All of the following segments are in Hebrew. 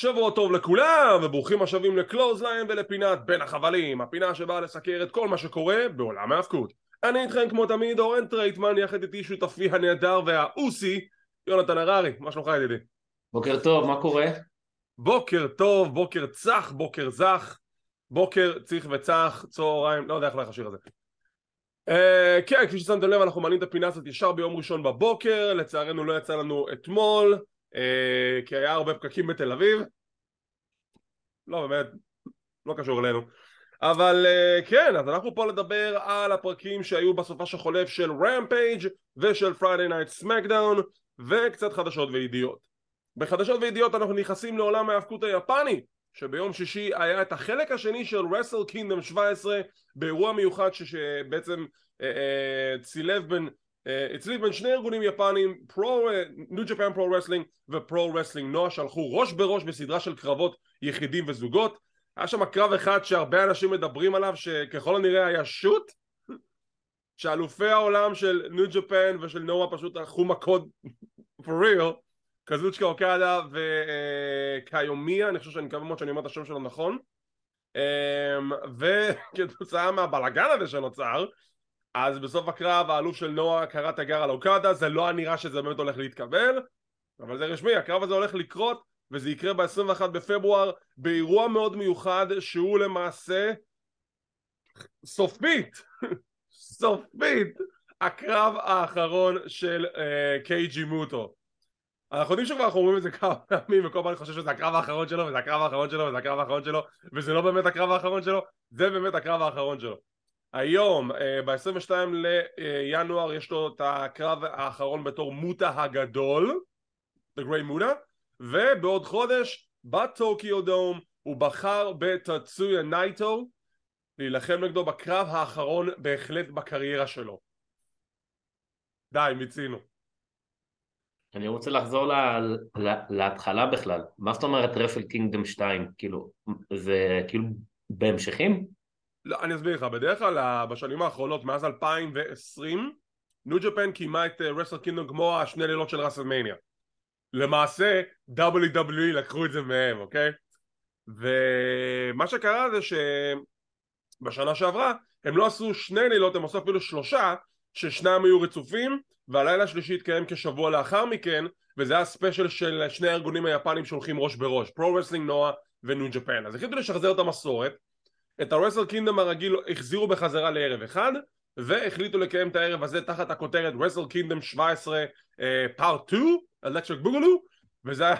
שבוע טוב לכולם, וברוכים השבים ל Clothesline ולפינת בין החבלים, הפינה שבאה לסקר את כל מה שקורה בעולם ההאבקות. אני איתכם כמו תמיד, אורן טרייטמן, יחד איתי שותפי הנהדר והאוסי, יונתן הררי, מה שלומך ידידי? בוקר טוב, מה קורה? בוקר טוב, בוקר צח, בוקר זך, בוקר צריך וצח, צהריים, לא יודע איך הולך השיר הזה. אה, כן, כפי ששמתם לב, אנחנו מעלים את הפינה הזאת ישר ביום ראשון בבוקר, לצערנו לא יצא לנו אתמול, כי היה הרבה פקקים בתל אביב. לא, באמת, לא קשור אלינו. אבל אה, כן, אז אנחנו פה לדבר על הפרקים שהיו בסופ"ש החולף של Rampage ושל Friday Night SmackDown, וקצת חדשות וידיעות. בחדשות וידיעות אנחנו נכנסים לעולם ההאבקות היפני, שביום שישי היה את החלק השני של Wrestle Kingdom 17 באירוע מיוחד שבעצם אה, אה, צילב בין אה, הצליב בין שני ארגונים יפניים פרו, New Japan Pro Wrestling ו Pro Wrestling Noah שהלכו ראש בראש בסדרה של קרבות יחידים וזוגות. היה שם קרב אחד שהרבה אנשים מדברים עליו שככל הנראה היה shoot שאלופי העולם של New Japan ושל נועה פשוט הלכו מכות for real קזוצ'יקה אוקדה וקיומיה, אני חושב שאני מקווה מאוד שאני אומר את השם שלו נכון. וכתוצאה מהבלאגן הזה שנוצר אז בסוף הקרב האלוף של נועה קרא תגר על אוקדה זה לא נראה שזה באמת הולך להתקבל אבל זה רשמי, הקרב הזה הולך לקרות וזה יקרה ב-21 בפברואר באירוע מאוד מיוחד שהוא למעשה סופית סופית הקרב האחרון של קייג'י uh, מוטו. אנחנו יודעים שכבר אנחנו אומרים את זה כמה פעמים וכל פעם אני חושב שזה הקרב האחרון שלו וזה הקרב האחרון שלו וזה הקרב האחרון שלו וזה לא באמת הקרב האחרון שלו זה באמת הקרב האחרון שלו היום ב-22 לינואר יש לו את הקרב האחרון בתור מוטה הגדול The Great מוטה ובעוד חודש בטוקיו דום הוא בחר בטצויה נייטו להילחם נגדו בקרב האחרון בהחלט בקריירה שלו די מיצינו אני רוצה לחזור לה, לה, להתחלה בכלל. מה זאת אומרת רפל קינגדום 2? כאילו, זה כאילו בהמשכים? לא, אני אסביר לך, בדרך כלל בשנים האחרונות, מאז 2020, ניו ג'פן קיימה את רסל קינגדום כמו השני לילות של רסלמניה. למעשה, WWE לקחו את זה מהם, אוקיי? ומה שקרה זה שבשנה שעברה הם לא עשו שני לילות, הם עשו אפילו שלושה, ששניים היו רצופים והלילה השלישי התקיים כשבוע לאחר מכן וזה היה special של שני הארגונים היפנים שהולכים ראש בראש Pro Wrestling Noah ו New Japan אז החליטו לשחזר את המסורת את הרסל קינדום הרגיל החזירו בחזרה לערב אחד והחליטו לקיים את הערב הזה תחת הכותרת Wrestle Kingdom 17 פארט 2 אלקטריק בוגלו וזה היה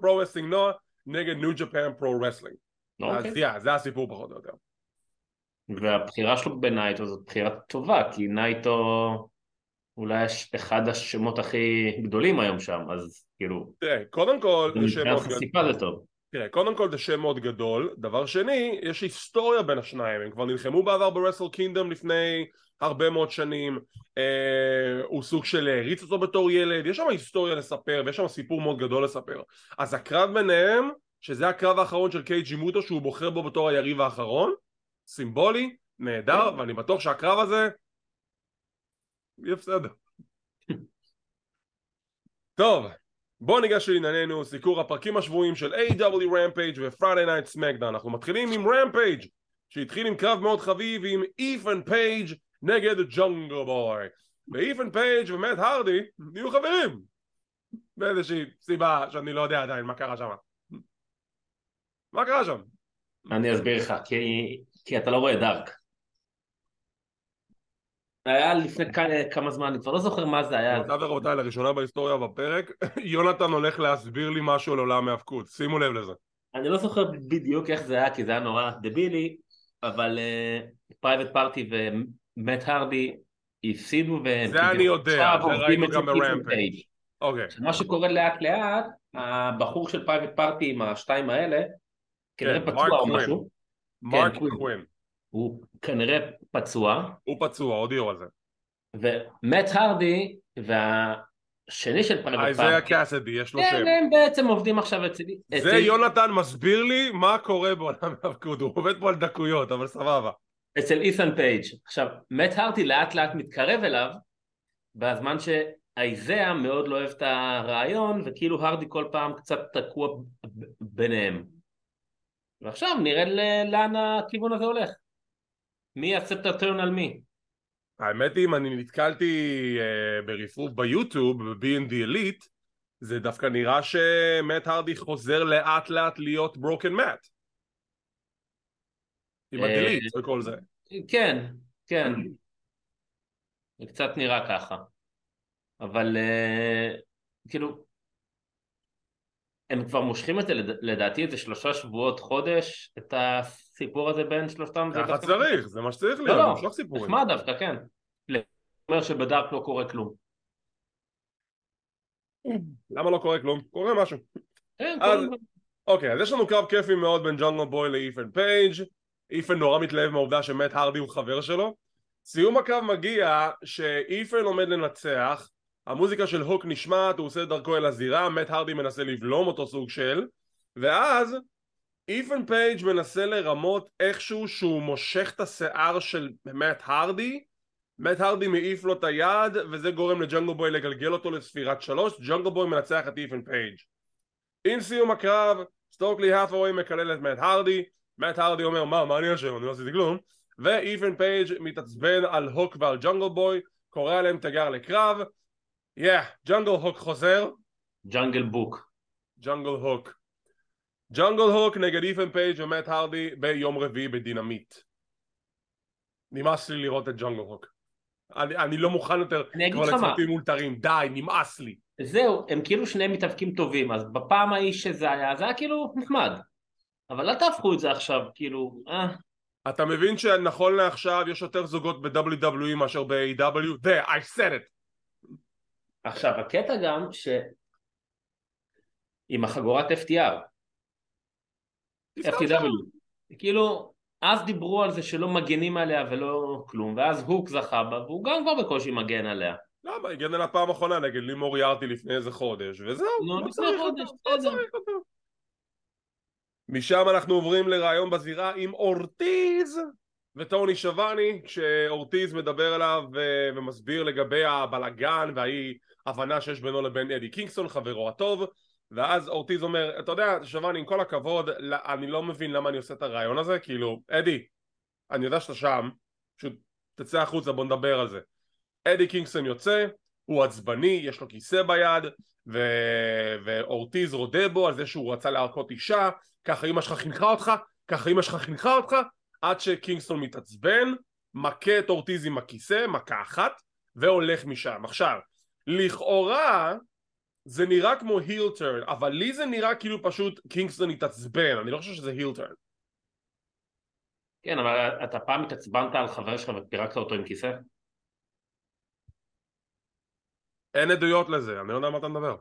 Pro Wrestling Noah נגד New Japan Pro Wrestling אז yeah, זה הסיפור פחות או יותר והבחירה שלו בנייטו זאת בחירה טובה כי נייטו אולי אחד השמות הכי גדולים היום שם, אז כאילו... תראה, קודם כל מאוד גדול. זה טוב. תראה, קודם כל זה שם מאוד גדול, דבר שני, יש היסטוריה בין השניים, הם כבר נלחמו בעבר ב Wrestle Kingdom לפני הרבה מאוד שנים, אה, הוא סוג של הריץ אותו בתור ילד, יש שם היסטוריה לספר ויש שם סיפור מאוד גדול לספר. אז הקרב ביניהם, שזה הקרב האחרון של קייג'י מוטו שהוא בוחר בו בתור היריב האחרון, סימבולי, נהדר, כן. ואני בטוח שהקרב הזה יהיה בסדר. טוב, בואו ניגש לענייננו, סיקור הפרקים השבועיים של AEW Rampage ו-Friday Night SmackDown. אנחנו מתחילים עם Rampage, שהתחיל עם קרב מאוד חביב עם איתן פייג' נגד Jungle Boy. ואיתן פייג' ומט הרדי נהיו חברים. באיזושהי סיבה שאני לא יודע עדיין מה קרה שם. מה קרה שם? אני אסביר לך, כי, כי אתה לא רואה Dark. היה לפני כמה זמן, אני כבר לא זוכר מה זה היה. רבותיי ורבותיי, לראשונה בהיסטוריה בפרק, יונתן הולך להסביר לי משהו על עולם ההאבקות, שימו לב לזה. אני לא זוכר בדיוק איך זה היה, כי זה היה נורא דבילי, אבל Private Party ומט הרדי הפסידו והם... זה אני יודע, זה ראינו גם ב Rampage. אוקיי. מה שקורה לאט לאט, הבחור של Private Party עם השתיים האלה, כנראה כן, פצוע או משהו. מרק קווין. הוא כנראה פצוע. הוא פצוע, הודיעו על זה. ומט הרדי והשני של Private Party. אייזאה קאסידי, יש לו שם. כן, הם בעצם עובדים עכשיו אצלי. זה יונתן מסביר לי מה קורה בעולם ההאבקות, הוא עובד פה על דקויות, אבל סבבה. אצל אית'ן פייג'. עכשיו, מט הרדי לאט לאט מתקרב אליו, בזמן שאייזיה מאוד לא אוהב את הרעיון, וכאילו הרדי כל פעם קצת תקוע ביניהם. ועכשיו נראה לאן הכיוון הזה הולך. מי יעשה את הטרן על מי? האמת היא אם אני נתקלתי uh, ברפרוף ביוטיוב ב-B&D Elite זה דווקא נראה שמט הרדי חוזר לאט לאט להיות ברוקן מאט עם הדילית וכל זה. כן, כן. זה קצת נראה ככה. אבל uh, כאילו הם כבר מושכים את זה לדעתי איזה שלושה שבועות חודש את הסיפור הזה בין שלושתם ככה צריך זה מה שצריך להיות, לא, לא, נחמד דווקא כן. אומר שבדארק לא קורה כלום. למה לא קורה כלום? קורה משהו. כן, אז, אוקיי, אז יש לנו קרב כיפי מאוד בין ג'ונגל בוי לאית'ן פייג' אית'ן נורא מתלהב מהעובדה שמאט הארדי הוא חבר שלו. סיום הקרב מגיע שאית'ן עומד לנצח המוזיקה של הוק נשמעת, הוא עושה את דרכו אל הזירה, מאט הארדי מנסה לבלום אותו סוג של ואז אית'ן פייג' מנסה לרמות איכשהו שהוא מושך את השיער של מאט הארדי מאט הארדי מעיף לו את היד וזה גורם לג'ונגל בוי לגלגל אותו לספירת שלוש ג'ונגל בוי מנצח את אית'ן פייג' עם סיום הקרב סטוקלי הת'אוויי מקלל את מאט הארדי מאט הארדי אומר מה מה אני אשם? אני לא עשיתי כלום. ואית'ן פייג' מתעצבן על הוק ועל ג'ונגל בוי קורא להם תגר לקרב. יא ג'ונגל הוק חוזר. ג'ונגל בוק. ג'ונגל הוק ג'ונגל הוק נגד אית'ן פייג' ומאט הארדי ביום רביעי ב Dynamite נמאס לי לראות את ג'ונגל הוק אני, אני לא מוכן יותר כבר לצוותים מאולתרים, די, נמאס לי. זהו, הם כאילו שניהם מתאבקים טובים, אז בפעם ההיא שזה היה, זה היה כאילו נחמד. אבל אל תהפכו את זה עכשיו, כאילו, אה. אתה מבין שנכון לעכשיו יש יותר זוגות ב-WWE מאשר ב-AW? There, I said it. עכשיו, הקטע גם ש... עם החגורת FTR. FTW. כאילו, אז דיברו על זה שלא מגנים עליה ולא כלום, ואז הוק זכה בה, והוא גם כבר בקושי מגן עליה. למה? הגן עליה פעם אחרונה נגד לימור יארטי לפני איזה חודש, וזהו, לא, לא לפני חודש, לא בסדר. משם אנחנו עוברים לראיון בזירה עם אורטיז וטוני שבני, כשאורטיז מדבר אליו ומסביר לגבי הבלגן והאי הבנה שיש בינו לבין אדי קינגסון, חברו הטוב, ואז אורטיז אומר, אתה יודע, שבני, עם כל הכבוד, אני לא מבין למה אני עושה את הרעיון הזה, כאילו, אדי, אני יודע שאתה שם, פשוט תצא החוצה, בוא נדבר על זה. אדי קינגסטון יוצא, הוא עצבני, יש לו כיסא ביד, ו... ואורטיז רודה בו על זה שהוא רצה להכות אישה, ככה אמא שלך חינכה אותך, ככה אמא שלך חינכה אותך, עד שקינגסטון מתעצבן, מכה את אורטיז עם הכיסא, מכה אחת, והולך משם. עכשיו, לכאורה זה נראה כמו heel turn, אבל לי זה נראה כאילו פשוט קינגסטון התעצבן, אני לא חושב שזה heel turn. כן, אבל אתה פעם התעצבנת על חבר שלך ופירקת אותו עם כיסא? אין עדויות לזה, אני לא יודע מה אתה מדבר.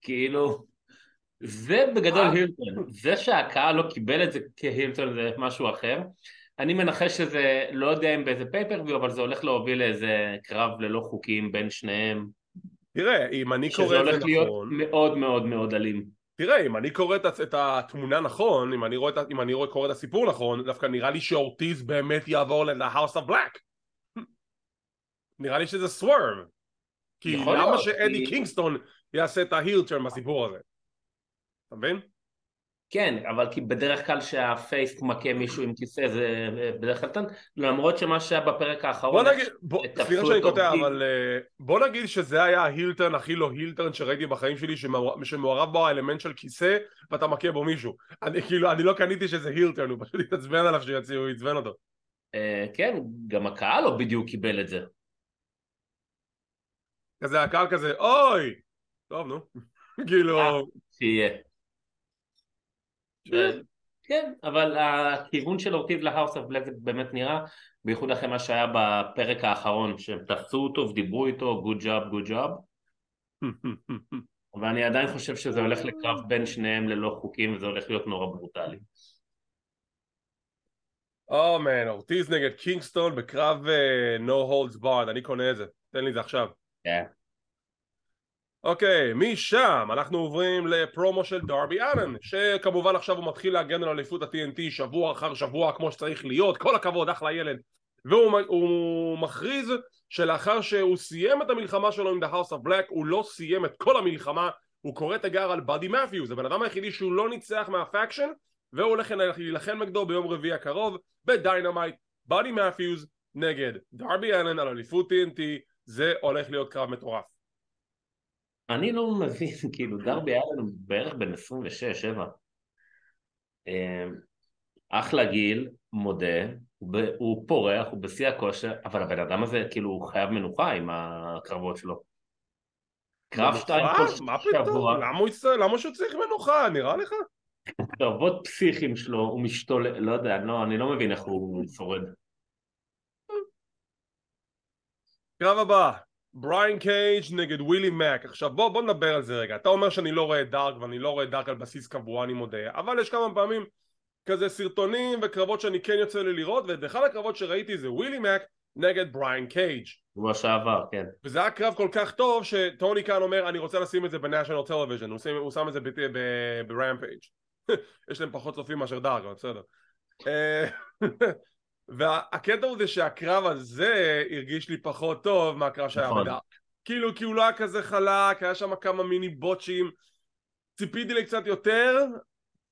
כאילו, זה בגדול הילטון, זה שהקהל לא קיבל את זה כהילטון זה משהו אחר. אני מנחש שזה, לא יודע אם באיזה פייפריוויו, אבל זה הולך להוביל לאיזה קרב ללא חוקים בין שניהם. תראה, אם אני קורא את זה נכון... שזה הולך להיות מאוד מאוד מאוד אלים. תראה, אם אני קורא את, את התמונה נכון, אם אני, רואה אם אני רואה, קורא את הסיפור נכון, דווקא נראה לי שאורטיז באמת יעבור ל-House of Black. נראה לי שזה סוורם. כי למה שאדי קינגסטון יעשה את ההילטרן בסיפור הזה? אתה מבין? כן, אבל כי בדרך כלל שהפייס מכה מישהו עם כיסא זה בדרך כלל טנט, למרות שמה שהיה בפרק האחרון... בוא נגיד, בוא, סליחה שאני קוטע, אבל אה, בוא נגיד שזה היה ההילטרן הכי לא הילטרן שראיתי בחיים שלי, שמעורב בו האלמנט של כיסא ואתה מכה בו מישהו. אני כאילו, אני לא קניתי שזה הילטרן, הוא פשוט התעצבן עליו שיציעו, עצבן אותו. אה, כן, גם הקהל לא בדיוק קיבל את זה. כזה הקהל כזה, אוי! טוב, נו. כאילו... אה, שיהיה. כן, אבל הכיוון של אורטיז ל House of Black באמת נראה, בייחוד אחרי מה שהיה בפרק האחרון, שהם תפסו אותו ודיברו איתו, good job, good job. ואני עדיין חושב שזה הולך לקרב בין שניהם ללא חוקים וזה הולך להיות נורא ברוטלי. oh man, אורטיז נגד קינגסטון בקרב no holds barred, אני קונה את זה, תן לי את זה עכשיו. כן. אוקיי, משם אנחנו עוברים לפרומו של דרבי אלן שכמובן עכשיו הוא מתחיל להגן על אליפות ה-TNT שבוע אחר שבוע כמו שצריך להיות, כל הכבוד, אחלה ילד והוא מכריז שלאחר שהוא סיים את המלחמה שלו עם The House of Black הוא לא סיים את כל המלחמה הוא קורא תיגר על באדי מת'יוס, הבן אדם היחידי שהוא לא ניצח מה faction והוא הולך להילחם נגדו ביום רביעי הקרוב ב Dynamite, באדי מת'יוס נגד דרבי אלן על אליפות TNT, זה הולך להיות קרב מטורף. אני לא מבין, כאילו דרבי אלן הוא בערך בן 26-7. אחלה גיל, מודה, הוא פורח, הוא בשיא הכושר, אבל הבן אדם הזה כאילו הוא חייב מנוחה עם הקרבות שלו. קרב שתיים כל שבוע. מה פתאום? למה שהוא צריך מנוחה? נראה לך? קרבות פסיכיים שלו, הוא משתולל, לא יודע, לא, אני לא מבין איך הוא שורד. קרב הבא, בריין קייג' נגד ווילי מק. עכשיו בוא, בוא נדבר על זה רגע. אתה אומר שאני לא רואה Dark ואני לא רואה Dark על בסיס קבוע, אני מודה, אבל יש כמה פעמים כזה סרטונים וקרבות שאני כן יוצא לי לראות ואחד הקרבות שראיתי זה ווילי מק נגד בריין קייג' שבוע שעבר, כן. וזה היה קרב כל כך טוב שטוני קאן אומר אני רוצה לשים את זה ב national television הוא, הוא שם את זה ב Rampage יש להם פחות צופים מאשר Dark, אבל בסדר אה, והקטע הוא זה שהקרב הזה הרגיש לי פחות טוב מהקרב שהיה נכון. ב Dark כאילו כי הוא לא היה כזה חלק, היה שם כמה מיני botch ים ציפיתי לי קצת יותר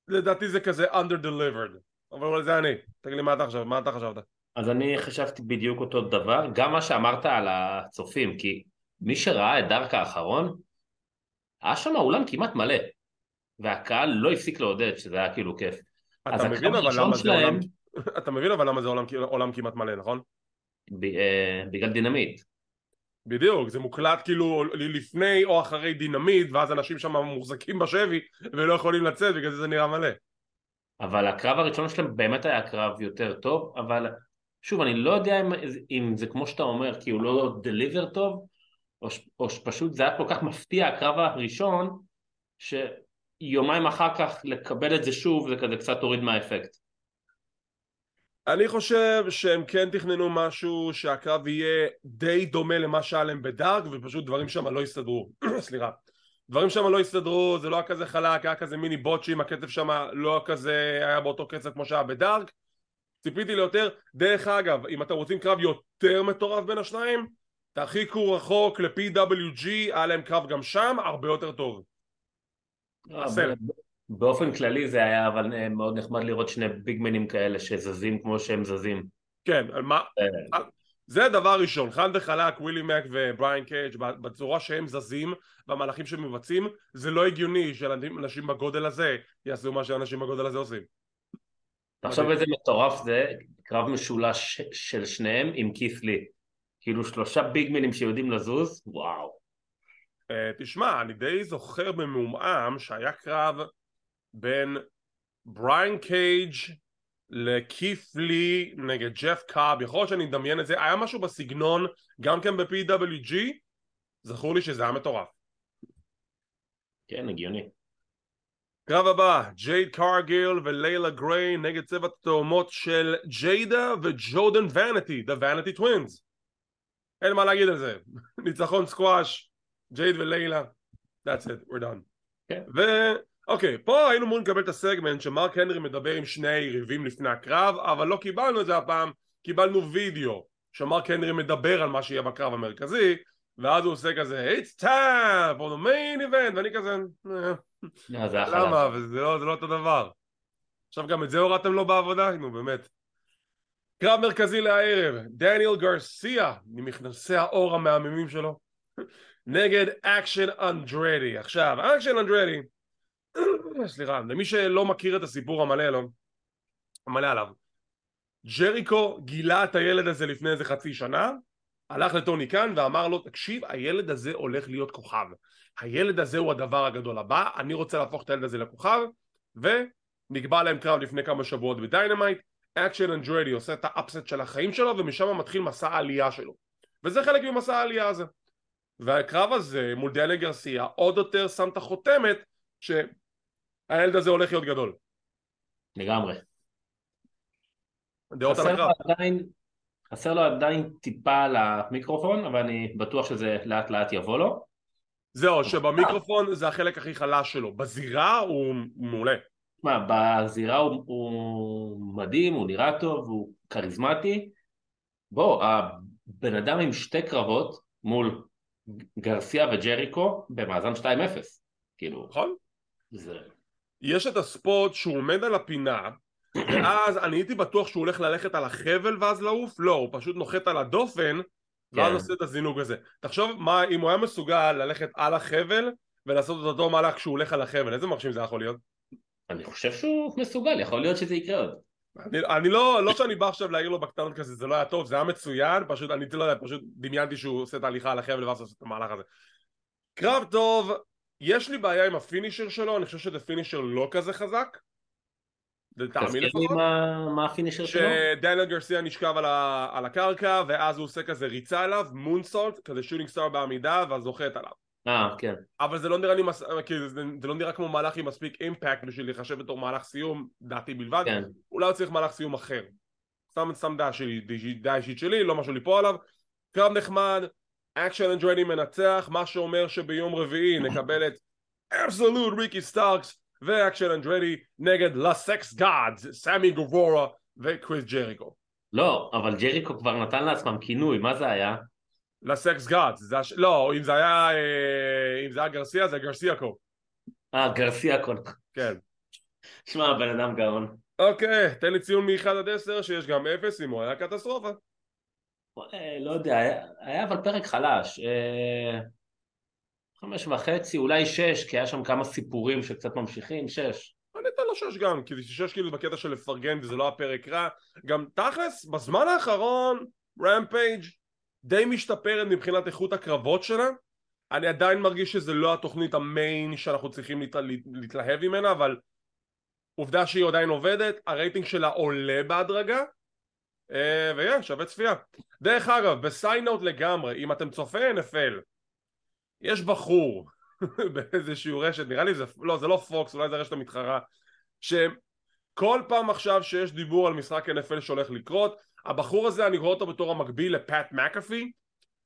לדעתי זה כזה under delivered אבל זה אני, תגיד לי מה אתה חשבת, מה אתה חשבת? אז אני חשבתי בדיוק אותו דבר, גם מה שאמרת על הצופים, כי מי שראה את Dark האחרון, היה שם האולם כמעט מלא, והקהל לא הפסיק לעודד, שזה היה כאילו כיף. אתה מבין אבל למה זה אולם, אתה מבין אבל למה זה אולם, אולם כמעט מלא, נכון? ב, אה, בגלל Dynamite. בדיוק, זה מוקלט כאילו לפני או אחרי Dynamite ואז אנשים שם מוחזקים בשבי ולא יכולים לצאת בגלל זה זה נראה מלא אבל הקרב הראשון שלהם באמת היה קרב יותר טוב אבל שוב אני לא יודע אם, אם זה כמו שאתה אומר כי הוא לא דליבר טוב או, או שפשוט זה היה כל כך מפתיע הקרב הראשון שיומיים אחר כך לקבל את זה שוב זה כזה קצת הוריד מהאפקט אני חושב שהם כן תכננו משהו שהקרב יהיה די דומה למה שהיה להם בדארק ופשוט דברים שם לא הסתדרו סליחה. דברים שם לא הסתדרו זה לא היה כזה חלק היה כזה מיני בוטשים הקצב שם לא כזה היה באותו קצב כמו שהיה בדארק. ציפיתי ליותר. דרך אגב אם אתם רוצים קרב יותר מטורף בין השניים תרחיקו רחוק ל-PWG היה להם קרב גם שם הרבה יותר טוב. אה, באופן כללי זה היה אבל אה, מאוד נחמד לראות שני ביגמנים כאלה שזזים כמו שהם זזים. כן, מה... אה. זה דבר ראשון, חד וחלק ווילי מק ובריין קייג' בצורה שהם זזים והמהלכים שהם מבצעים זה לא הגיוני שאנשים בגודל הזה יעשו מה שאנשים בגודל הזה עושים. עכשיו איזה מטורף זה קרב משולש של שניהם עם כיס לי כאילו שלושה ביגמנים שיודעים לזוז וואו תשמע אני די זוכר במעומעם שהיה קרב בין בריין קייג' לכיף לי נגד ג'ף קאב, יכול להיות שאני אדמיין את זה, היה משהו בסגנון גם כן ב-PWG, זכור לי שזה היה מטורף. כן, הגיוני. קרב הבא, ג'ייד קרגיל וליילה גריי נגד צוות התאומות של ג'יידה וג'ודן ואניטי, The Vanity Twins. אין מה להגיד על זה. ניצחון סקואש, ג'ייד וליילה, that's it, we're done. כן. Okay. אוקיי, פה היינו אמורים לקבל את הסגמנט שמרק הנרי מדבר עם שני היריבים לפני הקרב, אבל לא קיבלנו את זה הפעם, קיבלנו וידאו שמרק הנרי מדבר על מה שיהיה בקרב המרכזי, ואז הוא עושה כזה It's time for the main event, ואני כזה אה, למה? וזה לא, לא אותו דבר. עכשיו גם את זה הורדתם לו בעבודה? נו באמת. קרב מרכזי לערב, דניאל גרסיה עם מכנסי העור המהממים שלו נגד אקשן אנדרטי. עכשיו, אקשן אנדרטי סליחה, למי שלא מכיר את הסיפור המלא, לא, המלא עליו ג'ריקו גילה את הילד הזה לפני איזה חצי שנה הלך לטוני קאן ואמר לו תקשיב הילד הזה הולך להיות כוכב. הילד הזה הוא הדבר הגדול הבא אני רוצה להפוך את הילד הזה לכוכב ונקבע להם קרב לפני כמה שבועות ב Dynamite אקשן אנדרטי עושה את ה upset של החיים שלו ומשם מתחיל מסע העלייה שלו. וזה חלק ממסע העלייה הזה. והקרב הזה מול דניאל גרסיה עוד יותר שם את החותמת ש... הילד הזה הולך להיות גדול. לגמרי. דעות על הקרב. עדיין, חסר לו עדיין טיפה למיקרופון, אבל אני בטוח שזה לאט לאט יבוא לו. זהו, שבמיקרופון זה החלק הכי חלש שלו, בזירה הוא מעולה. תשמע, בזירה הוא, הוא מדהים, הוא נראה טוב, הוא כריזמטי. בוא, הבן אדם עם שתי קרבות מול גרסיה וג'ריקו במאזן 2-0. כאילו, נכון? זה... יש את הספוט שהוא עומד על הפינה ואז אני הייתי בטוח שהוא הולך ללכת על החבל ואז לעוף, לא, הוא פשוט נוחת על הדופן ואז כן. עושה את הזינוק הזה. תחשוב מה, אם הוא היה מסוגל ללכת על החבל ולעשות את אותו מהלך כשהוא הולך על החבל, איזה מרשים זה יכול להיות? אני חושב שהוא מסוגל, יכול להיות שזה יקרה עוד. אני, אני לא, לא שאני בא עכשיו להעיר לו בקטנות כזה, זה לא היה טוב, זה היה מצוין, פשוט, אני לא יודע, פשוט דמיינתי שהוא עושה את ההליכה על החבל ואז עושה את המהלך הזה. קרב טוב, יש לי בעיה עם ה finisher שלו, אני חושב שזה finisher לא כזה חזק. לטעמי לפחות. מה- מה ה finisher שלו? שדניאל גרסיה נשכב על, ה, על הקרקע ואז הוא עושה כזה ריצה עליו, moonsault, כזה shooting star בעמידה ואז נוחת עליו. אה, כן. אבל זה לא נראה לי, מס... כאילו, זה, זה לא נראה כמו מהלך עם מספיק impact בשביל להיחשב בתור מהלך סיום, דעתי בלבד. כן. אולי הוא צריך מהלך סיום אחר. סתם, סתם דעה שלי, דעה אישית שלי, לא משהו ליפול עליו. קרב נחמד, אקשן אנדרטי מנצח, מה שאומר שביום רביעי נקבל את Absolute ריקי סטארקס ואקשן אנדרדי נגד לסקס גאדס, סמי גווארה וקריס ג'ריקו. לא, אבל ג'ריקו כבר נתן לעצמם כינוי, מה זה היה? Le Sex Gods, הש... לא, אם זה היה, אה, אם זה היה גרסיה זה גרסיאקו, אה, גרסיה קון. כן. שמע, הבן אדם גאון. אוקיי, תן לי ציון מ-1 עד 10 שיש גם 0 אם הוא היה קטסטרופה. אה, לא יודע, היה, היה אבל פרק חלש. אה, חמש וחצי, אולי שש, כי היה שם כמה סיפורים שקצת ממשיכים, שש. אני אתן לו 6 גם, כי 6 כאילו בקטע של לפרגן וזה לא הפרק רע. גם תכלס, בזמן האחרון, רמפייג' די משתפרת מבחינת איכות הקרבות שלה. אני עדיין מרגיש שזה לא התוכנית המיין שאנחנו צריכים להת... להתלהב ממנה, אבל עובדה שהיא עדיין עובדת, הרייטינג שלה עולה בהדרגה, אה, ויהיה, שווה צפייה. דרך אגב, ב side note לגמרי, אם אתם צופי NFL, יש בחור באיזשהו רשת, נראה לי זה, לא זה לא פוקס, אולי זה רשת המתחרה, שכל פעם עכשיו שיש דיבור על משחק NFL שהולך לקרות, הבחור הזה אני רואה אותו בתור המקביל לפאט מקאפי,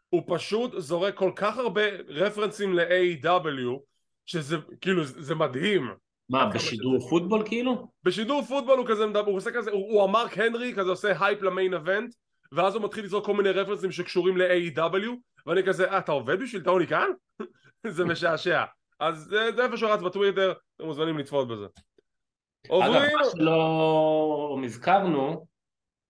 הוא פשוט זורק כל כך הרבה רפרנסים ל-AEW, שזה כאילו זה מדהים. מה, בשידור שזה- פוטבול כאילו? בשידור פוטבול הוא כזה מדבר, הוא עושה כזה, הוא, הוא המרק הנרי כזה עושה הייפ ל main event ואז הוא מתחיל לזרוק כל מיני רפרנסים שקשורים ל-AEW ואני כזה, אה אתה עובד בשביל טוני כאן? זה משעשע אז זה, זה איפה שרץ בטוויטר, אתם מוזמנים לצפות בזה אגב, מה שלא הזכרנו,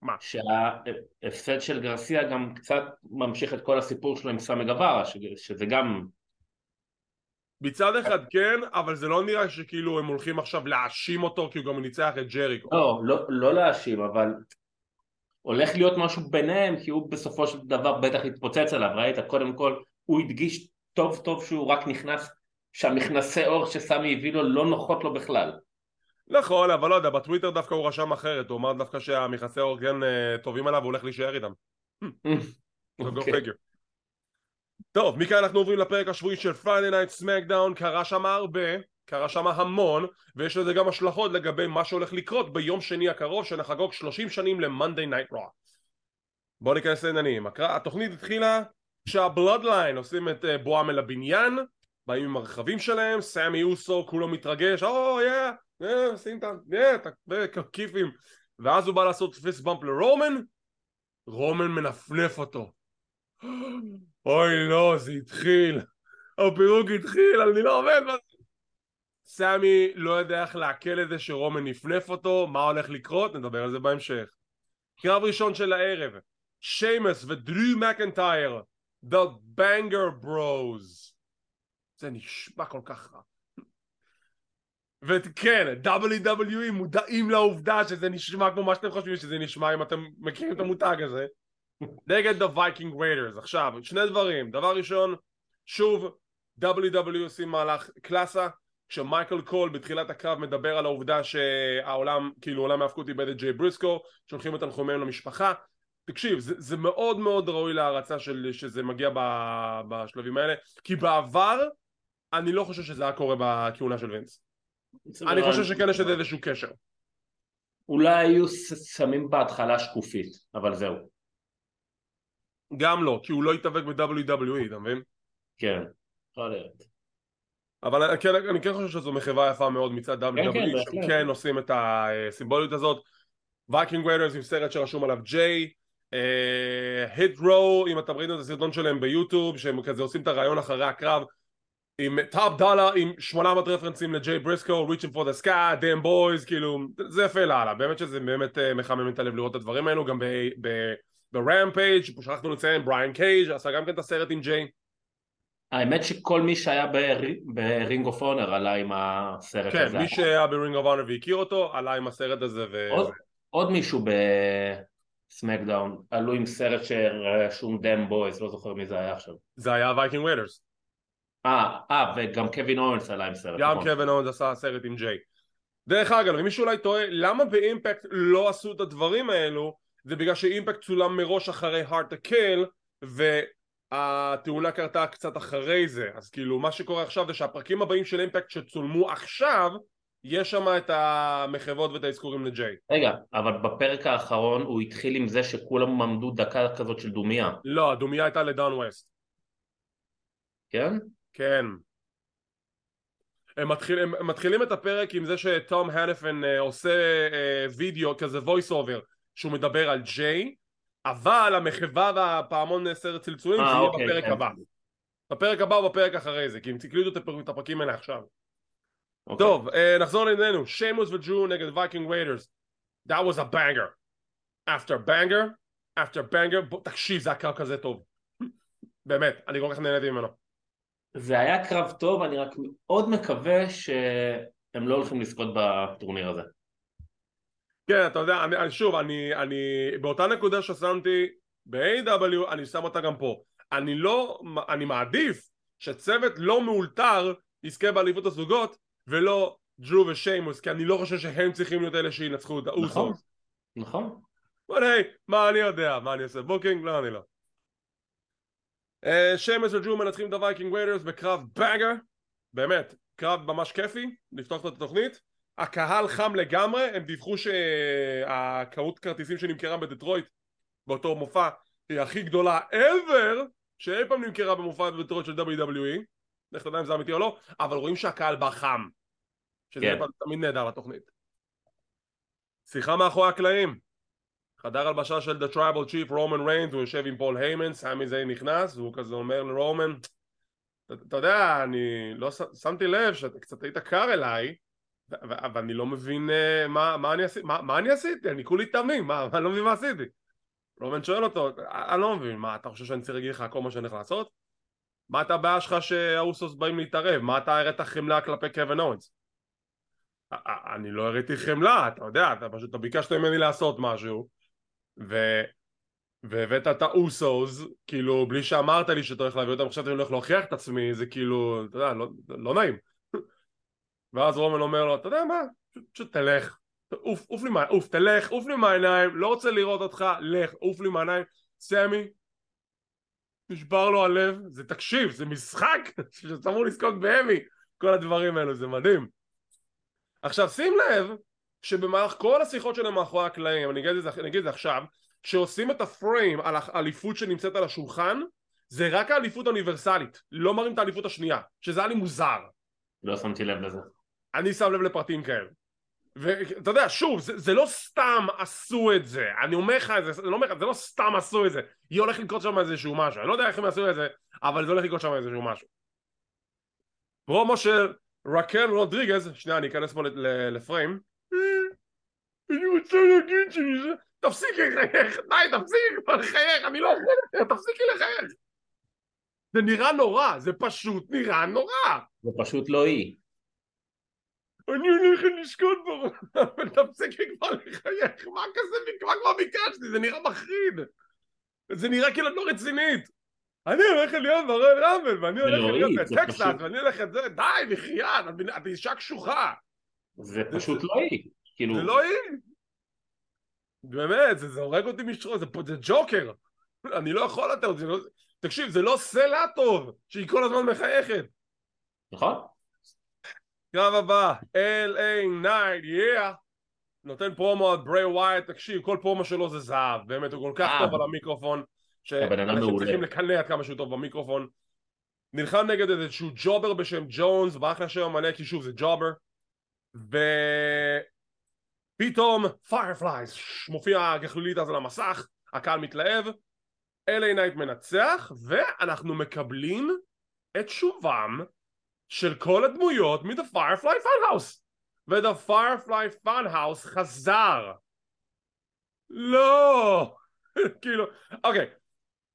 מה? שההפסד של גרסיה גם קצת ממשיך את כל הסיפור שלו עם סמי גווארה, שזה גם... מצד אחד כן, אבל זה לא נראה שכאילו הם הולכים עכשיו להאשים אותו כי הוא גם ניצח את ג'ריקו לא, לא, לא להאשים, אבל הולך להיות משהו ביניהם, כי הוא בסופו של דבר בטח יתפוצץ עליו, ראית? קודם כל, הוא הדגיש טוב טוב שהוא רק נכנס, שהמכנסי אור שסמי הביא לו לא נוחות לו בכלל. נכון, אבל לא יודע, בטוויטר דווקא הוא רשם אחרת, הוא אמר דווקא שהמכסי אור כן אה, טובים עליו והוא הולך להישאר איתם אוקיי. טוב, מכאן אנחנו עוברים לפרק השבועי של Friday Night SmackDown, קרה שם הרבה, קרה שם המון, ויש לזה גם השלכות לגבי מה שהולך לקרות ביום שני הקרוב, שנחגוג 30 שנים ל-Monday Night Raw. בואו ניכנס לעניינים. התוכנית התחילה כשהבלודליין עושים את אה, בואם אל הבניין, באים עם הרכבים שלהם, סמי אוסו כולו מתרגש, או יא, יא, שים את ה... כיפים. ואז הוא בא לעשות פיסט במפ לרומן, רומן מנפנף אותו. אוי לא, זה התחיל. הפירוק התחיל, אני לא עובד בזה. סמי לא יודע איך לעכל את זה שרומן נפנף אותו, מה הולך לקרות? נדבר על זה בהמשך. קרב ראשון של הערב, שיימס ודרו מקנטייר, The Banger Bros. זה נשמע כל כך רע. וכן, WWE מודעים לעובדה שזה נשמע כמו מה שאתם חושבים שזה נשמע אם אתם מכירים את המותג הזה. נגד Viking Raiders. עכשיו, שני דברים. דבר ראשון, שוב, WWE עושים מהלך קלאסה, כשמייקל קול בתחילת הקרב מדבר על העובדה שהעולם, כאילו עולם ההאבקות איבד את ג'יי בריסקו, שולחים את תנחומיהם למשפחה. תקשיב, זה, זה מאוד מאוד ראוי להערצה של, שזה מגיע ב, בשלבים האלה, כי בעבר אני לא חושב שזה היה קורה בכהונה של וינס. אני חושב שכן יש לזה איזשהו קשר. אולי היו שמים בהתחלה שקופית, אבל זהו. גם לא, כי הוא לא התאבק ב-WWE, אתה מבין? כן, יכול להיות. אבל אני כן, אני כן חושב שזו מחווה יפה מאוד מצד כן, WWE, שהם בהחלט. כן עושים את הסימבוליות הזאת. וייקינג ריידרס עם סרט שרשום עליו ג'יי, היט רו, אם אתם ראיתם את הסרטון שלהם ביוטיוב, שהם כזה עושים את הראיון אחרי הקרב, עם טופ דולה עם 800 רפרנסים לג'יי בריסקו, reaching for the sky, damn boys, כאילו זה יפה לאללה, באמת שזה באמת אה, מחמם את הלב לראות את הדברים האלו, גם ברמפייג', שכחנו לציין, בריאן קייג' עשה גם כן את הסרט עם ג'יי. האמת שכל מי שהיה ב Ring of Honor עלה עם הסרט כן, הזה. מי שהיה ב Ring of Honor והכיר אותו, עלה עם הסרט הזה ו... עוד, עוד מישהו בסמקדאון עלו עם סרט שרשום dem boys, לא זוכר מי זה היה עכשיו. זה היה וייקינג ריידרס. אה, אה, וגם קווין אוונס עלה עם סרט. גם נכון. קווין אוונס עשה סרט עם ג'יי. דרך אגב, אם מישהו אולי טועה, למה באימפקט לא עשו את הדברים האלו? זה בגלל שאימפקט צולם מראש אחרי hard to kill, והתאונה קרתה קצת אחרי זה. אז כאילו, מה שקורה עכשיו זה שהפרקים הבאים של אימפקט שצולמו עכשיו, יש שם את המחוות ואת האזכורים לג'יי. רגע, אבל בפרק האחרון הוא התחיל עם זה שכולם עמדו דקה כזאת של דומייה, לא, הדומיה הייתה לדון ווסט. כן? כן. הם, מתחיל, הם, הם מתחילים את הפרק עם זה שתום הניפן אה, עושה אה, וידאו כזה voice over שהוא מדבר על ג'יי אבל המחווה והפעמון עשר צלצולים אה, זה יהיה אוקיי, בפרק כן. הבא. בפרק הבא או בפרק אחרי זה כי הם הקליטו את הפרק- את הפרקים האלה עכשיו. אוקיי. טוב אה, נחזור לענייננו. שיימוס ודרו נגד וייקינג ריידרס. That was a banger. After banger after banger בוא תקשיב זה היה קרב כזה טוב. באמת אני כל כך נהניתי ממנו. זה היה קרב טוב, אני רק מאוד מקווה שהם לא הולכים לזכות בטורניר הזה. כן, אתה יודע, אני, שוב, אני, אני, באותה נקודה ששמתי ב-AW, אני שם אותה גם פה. אני לא, אני מעדיף שצוות לא מאולתר יזכה באליפות הזוגות, ולא ג'רו ושיימוס, כי אני לא חושב שהם צריכים להיות אלה שינצחו את נכון, האוסוס. נכון. אבל היי, מה אני יודע? מה אני עושה? בוקינג? לא, אני לא. אה, שיימוס ודרו מנצחים את הווייקינג ריידרס בקרב banger, באמת, קרב ממש כיפי, לפתוח את התוכנית. הקהל חם לגמרי, הם דיווחו שהכמות כרטיסים שנמכרה בדטרויט באותו מופע היא הכי גדולה ever שאי פעם נמכרה במופע בדטרויט של WWE לך תדע אם זה אמיתי או לא, אבל רואים שהקהל בא חם שזה כן. תמיד נהדר לתוכנית. שיחה מאחורי הקלעים. חדר הלבשה של The Tribal Chief רומן ריינס הוא יושב עם פול היימן, סמי זיין נכנס והוא כזה אומר לרומן אתה יודע, אני לא שמתי לב שאתה קצת היית קר אליי אבל אני לא מבין אה, מה, מה, אני עשי, מה, מה אני עשיתי, אני כולי תמים, מה, אני לא מבין מה עשיתי. רומן שואל אותו, אני לא מבין, מה אתה חושב שאני צריך להגיד לך כל מה שאני הולך לעשות? מה אתה הבעיה שלך שהאוסוס באים להתערב? מה אתה הראת חמלה כלפי קווין אורנס? אני לא הראיתי חמלה, אתה יודע, אתה פשוט אתה ביקשת ממני לעשות משהו ו... והבאת את האוסוס, כאילו, בלי שאמרת לי שאתה הולך להביא אותם, חשבתי שאני הולך להוכיח את עצמי, זה כאילו, אתה יודע, לא, לא נעים. ואז רומן אומר לו, אתה יודע מה, פשוט, תלך, עוף, עוף לי מה... עוף, תלך, עוף לי מהעיניים, לא רוצה לראות אותך, לך, עוף לי מהעיניים. סמי, נשבר לו הלב, זה תקשיב, זה משחק שאתה לזכות באמי, כל הדברים האלו, זה מדהים. עכשיו שים לב שבמהלך כל השיחות שלהם מאחורי הקלעים, אני אגיד את זה, אגיד את זה עכשיו, כשעושים את הפריים על האליפות שנמצאת על השולחן, זה רק האליפות האוניברסלית, לא מראים את האליפות השנייה, שזה היה לי מוזר. לא שמתי לב לזה. אני שם לב לפרטים כאלה. ואתה יודע, שוב, זה, זה לא סתם עשו את זה, אני אומר לך את זה, אני לא אומר לך, זה לא סתם עשו את זה, היא הולכת לקרות שם איזשהו משהו, אני לא יודע איך הם עשו את זה, אבל זה הולך לקרות שם איזשהו משהו. פרומו של רקל רודריגז, שנייה אני אכנס פה לפריים, "אה, אני רוצה להגיד שאני תפסיקי לחייך, די תפסיקי כבר לחייך, אני לא יכול, תפסיקי לחייך. זה נראה נורא, זה פשוט נראה נורא. זה פשוט לא היא. אני הולכת לשקוט בו, אבל תפסיקי כבר לחייך, מה כזה, מה כבר ביקשתי, זה נראה מחריד. זה נראה כאילו את לא רצינית. אני הולכת להיות ברון רמבל, ואני אלוהים, להיות בטקסס, ואני הולכת זה, די, בחייאת, את- את אישה קשוחה. זה פשוט לא היא. כאילו, זה לא היא. באמת, זה הורג אותי משרו, זה פה- ג'וקר. אני לא יכול יותר, לא- תקשיב, זה לא לה טוב, שהיא כל הזמן מחייכת. נכון? קרב הבא, LA Knight, yeah. נותן פרומו על בריי ווייט, תקשיב, כל פרומו שלו זה זהב, באמת, הוא כל כך אה. טוב על המיקרופון, שאנשים. צריכים לקנא עד כמה שהוא טוב במיקרופון. נלחם נגד איזשהו jobber בשם ג'ונס, ברח לשם המלא, כי שוב זה jobber, ופתאום fireflies, מופיע הגחליליות על המסך, הקהל מתלהב, LA Knight מנצח, ואנחנו מקבלים את שובם של כל הדמויות מ-The Firefly Funhouse. ו-The Firefly Funhouse חזר. לא. כאילו אוקיי.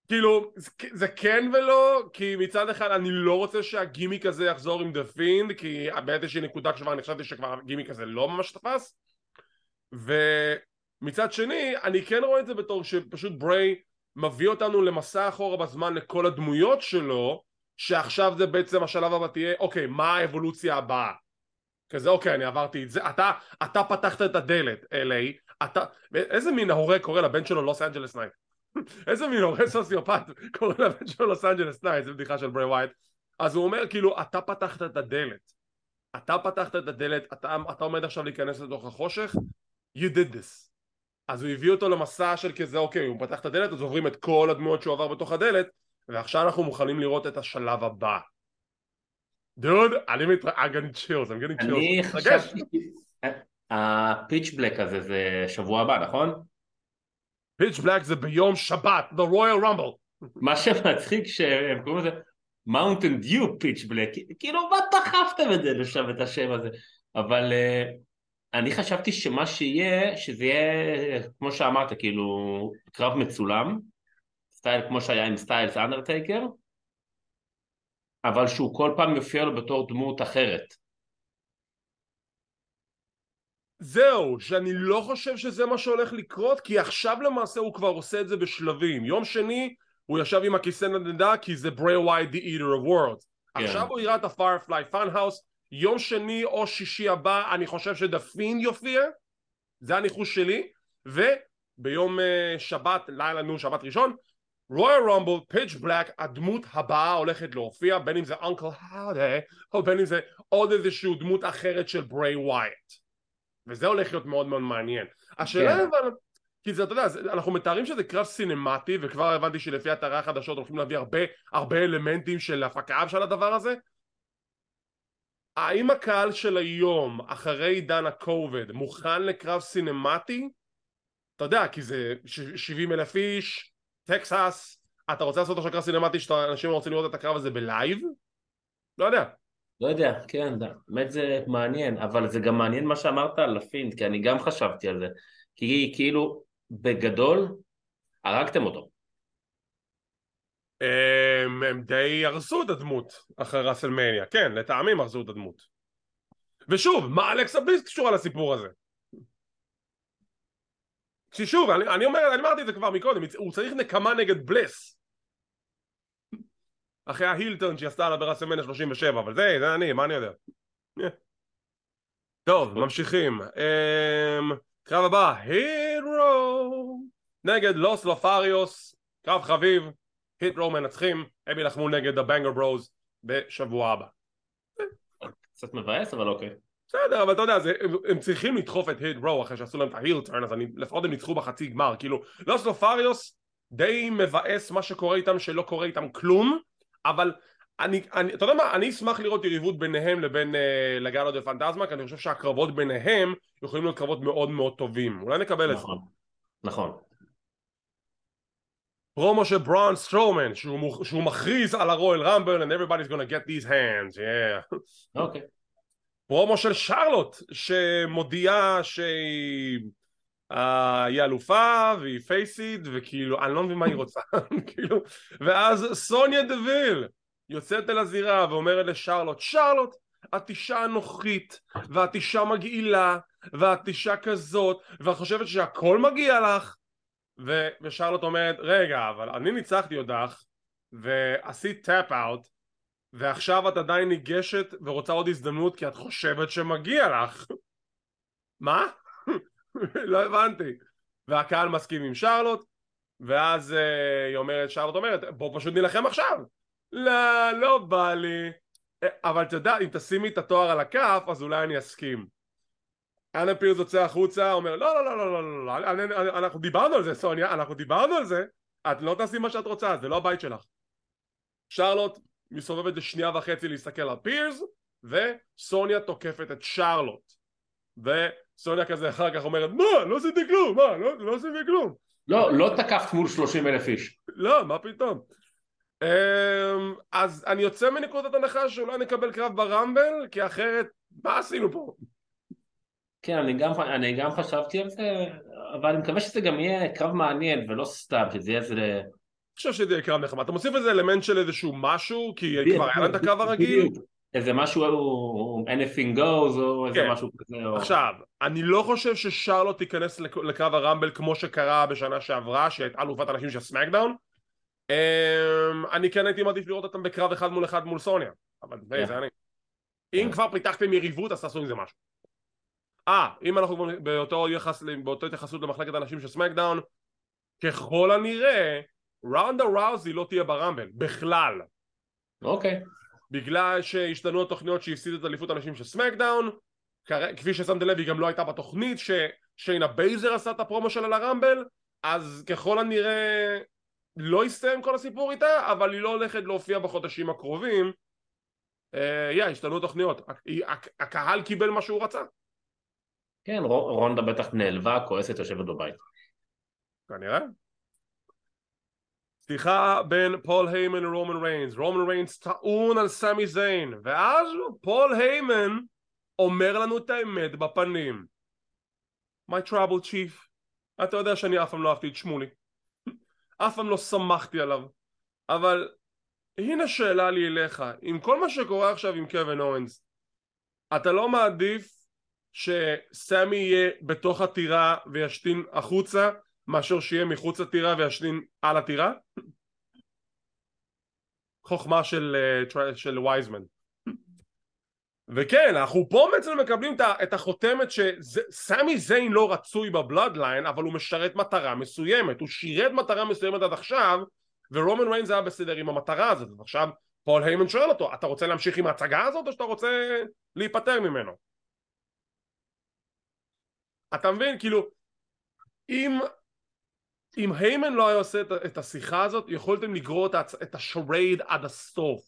כאילו זה כן ולא כי מצד אחד אני לא רוצה שהגימיק הזה יחזור עם The Fiend כי באיזושהי נקודה כבר אני חשבתי שכבר הגימיק הזה לא ממש תפס. ומצד שני אני כן רואה את זה בתור שפשוט בריי מביא אותנו למסע אחורה בזמן לכל הדמויות שלו שעכשיו זה בעצם השלב הבא תהיה אוקיי מה האבולוציה הבאה? כזה אוקיי אני עברתי את זה. אתה, אתה פתחת את הדלת LA אתה איזה מין ההורה קורא לבן שלו לוס אנג'לס נייט? איזה מין הורה סוציופט קורא לבן שלו לוס אנג'לס נייט? זה בדיחה של בריי ווייט. אז הוא אומר כאילו אתה פתחת את הדלת. אתה פתחת את הדלת אתה, אתה עומד עכשיו להיכנס לתוך החושך? You did this. אז הוא הביא אותו למסע של כזה אוקיי הוא פתח את הדלת אז עוברים את כל הדמויות שהוא עבר בתוך הדלת ועכשיו אנחנו מוכנים לראות את השלב הבא. דוד אני מתרגש I'm getting chills I'm getting chills. אני חשבתי ה Pitch Black הזה זה שבוע הבא נכון? Pitch Black זה ביום שבת The Royal Rumble. מה שמצחיק שהם קוראים לזה Mountain Dew Pitch Black כאילו מה דחפתם את זה לשם את השם הזה? אבל אה, אני חשבתי שמה שיהיה שזה יהיה כמו שאמרת כאילו קרב מצולם סטייל כמו שהיה עם סטיילס אנדרטייקר אבל שהוא כל פעם יופיע לו בתור דמות אחרת. זהו, שאני לא חושב שזה מה שהולך לקרות כי עכשיו למעשה הוא כבר עושה את זה בשלבים. יום שני הוא ישב עם הכיסא נדנדה כי זה בריי ווייט the eater of worlds. כן. עכשיו הוא יראה את ה Firefly Funhouse יום שני או שישי הבא אני חושב ש The Fiend יופיע זה הניחוש שלי וביום uh, שבת, לילה נו שבת ראשון Royal Rumble, Pitch Black, הדמות הבאה הולכת להופיע בין אם זה Uncle Howdy או בין אם זה עוד איזושהי דמות אחרת של ברי ווייט וזה הולך להיות מאוד מאוד מעניין השאלה כן. אבל כי זה אתה יודע אנחנו מתארים שזה קרב סינמטי וכבר הבנתי שלפי אתרי החדשות הולכים להביא הרבה הרבה אלמנטים של הפקה של הדבר הזה האם הקהל של היום אחרי עידן הקובד מוכן לקרב סינמטי? אתה יודע כי זה 70 אלף איש טקסס אתה רוצה לעשות עכשיו קרב סינמטי שאנשים רוצים לראות את הקרב הזה בלייב? לא יודע לא יודע, כן, באמת זה מעניין, אבל זה גם מעניין מה שאמרת על ה Fiend, כי אני גם חשבתי על זה. כי כאילו, בגדול, הרגתם אותו. הם, הם די הרסו את הדמות אחרי ראסלמניה, כן, לטעמים הרסו את הדמות. ושוב, מה אלכסה בליס קשורה לסיפור הזה? ששוב, אני, אני אומר, אני אמרתי את זה כבר מקודם, הוא צריך נקמה נגד בלס. אחרי ההילטון שהיא עשתה עליו ברסמניה 37 אבל זה, זה אני, מה אני יודע? טוב, ממשיכים. אמ, קרב הבא, הידרו נגד לוס לופריוס קרב חביב, הידרו מנצחים הם ילחמו נגד הבנגר ברוז בשבוע הבא. קצת מבאס אבל אוקיי בסדר אבל אתה יודע זה, הם, הם צריכים לדחוף את היד רו אחרי שעשו להם את ההילטרן אז אני, לפחות הם ניצחו בחצי גמר כאילו. לוס לופריוס די מבאס מה שקורה איתם שלא קורה איתם כלום אבל אני, אני, אתה יודע מה, אני אשמח לראות יריבות ביניהם לבין אה, Legado del Fantasma כי אני חושב שהקרבות ביניהם יכולים להיות קרבות מאוד מאוד טובים. אולי נקבל נכון, את זה. נכון. פרומו של ברון סטרומן שהוא, שהוא מכריז על ה Royal Rumble and everybody's gonna get these hands yeah. אוקיי. okay. פרומו של שרלוט שמודיעה שהיא היא אלופה והיא פייסיד וכאילו אני לא מבין מה היא רוצה כאילו ואז סוניה דוויל יוצאת אל הזירה ואומרת לשרלוט שרלוט את אישה אנוכית ואת אישה מגעילה ואת אישה כזאת ואת חושבת שהכל מגיע לך? ו- ושרלוט אומרת רגע אבל אני ניצחתי אותך ועשית tap out ועכשיו את עדיין ניגשת ורוצה עוד הזדמנות כי את חושבת שמגיע לך. מה? לא הבנתי. והקהל מסכים עם שרלוט ואז uh, היא אומרת, שרלוט אומרת בוא פשוט נילחם עכשיו. לא, לא בא לי. אה, אבל אתה יודע, אם תשימי את התואר על הכף אז אולי אני אסכים. אנה פירס יוצא החוצה, אומר לא לא לא לא לא לא, לא אנחנו דיברנו על זה סוניה, אנחנו דיברנו על זה. את לא תעשי מה שאת רוצה, זה לא הבית שלך. שרלוט מסובבת לשנייה וחצי להסתכל על פירס וסוניה תוקפת את שרלוט. וסוניה כזה אחר כך אומרת מה לא עשיתי כלום מה לא, לא עשיתי כלום. לא לא תקפת מול 30 אלף איש. לא מה פתאום. אמ, אז אני יוצא מנקודת הנחה שאולי נקבל קרב ברמבל, כי אחרת, מה עשינו פה? כן, אני גם, אני גם חשבתי על זה, אבל אני מקווה שזה גם יהיה קרב מעניין ולא סתם, שזה יהיה איזה... חושב שזה קרב נחמד. אתה מוסיף איזה אלמנט של איזשהו משהו, כי כבר היה את הקרב הרגיל? איזה משהו, anything goes, או איזה כן. משהו כזה. עכשיו, אני לא חושב ששרלוט תיכנס לקרב הרמבל כמו שקרה בשנה שעברה, שהייתה אלופת אנשים של סמקדאון. אמ, אני כן הייתי מעדיף לראות אותם בקרב אחד מול אחד מול סוניה, אבל. זה אני. אם yeah. כבר פיתחתם יריבות אז תעשו עם זה משהו. אה, אם אנחנו באותו יחס, באותו התייחסות למחלקת הנשים של סמקדאון, ככל הנראה, ראונדה ראוזי לא תהיה ברמבל, בכלל. אוקיי. Okay. בגלל שהשתנו התוכניות שהפסידה את אליפות הנשים של SmackDown, כפי ששמתם לב היא גם לא הייתה בתוכנית ששיינה בייזלר עשה את הפרומו שלה ל Rumble, אז ככל הנראה לא יסתיים כל הסיפור איתה, אבל היא לא הולכת להופיע בחודשים הקרובים. אה, יא, השתנו תוכניות. הקהל קיבל מה שהוא רצה. כן, רונדה בטח נעלבה, כועסת, יושבת בבית. כנראה. שיחה בין פול היימן לרומן ריינס. רומן ריינס טעון על סמי זיין, ואז פול היימן אומר לנו את האמת בפנים. My tribal chief. אתה יודע שאני אף פעם לא אהבתי את שמולי. אף פעם לא שמחתי עליו. אבל הנה שאלה לי אליך, עם כל מה שקורה עכשיו עם קווין אוונס, אתה לא מעדיף שסמי יהיה בתוך הטירה וישתין החוצה מאשר שיהיה מחוץ לטירה וישתין על הטירה? חוכמה של, אה, של Wiseman וכן, אנחנו פה בעצם מקבלים את החותמת שסמי זיין לא רצוי ב Bloodline אבל הוא משרת מטרה מסוימת הוא שירת מטרה מסוימת עד עכשיו ורומן ריינס היה בסדר עם המטרה הזאת עכשיו פול היימן שואל אותו אתה רוצה להמשיך עם ההצגה הזאת או שאתה רוצה להיפטר ממנו אתה מבין? כאילו אם אם היימן לא היה עושה את השיחה הזאת יכולתם לגרור את השרייד עד הסוף.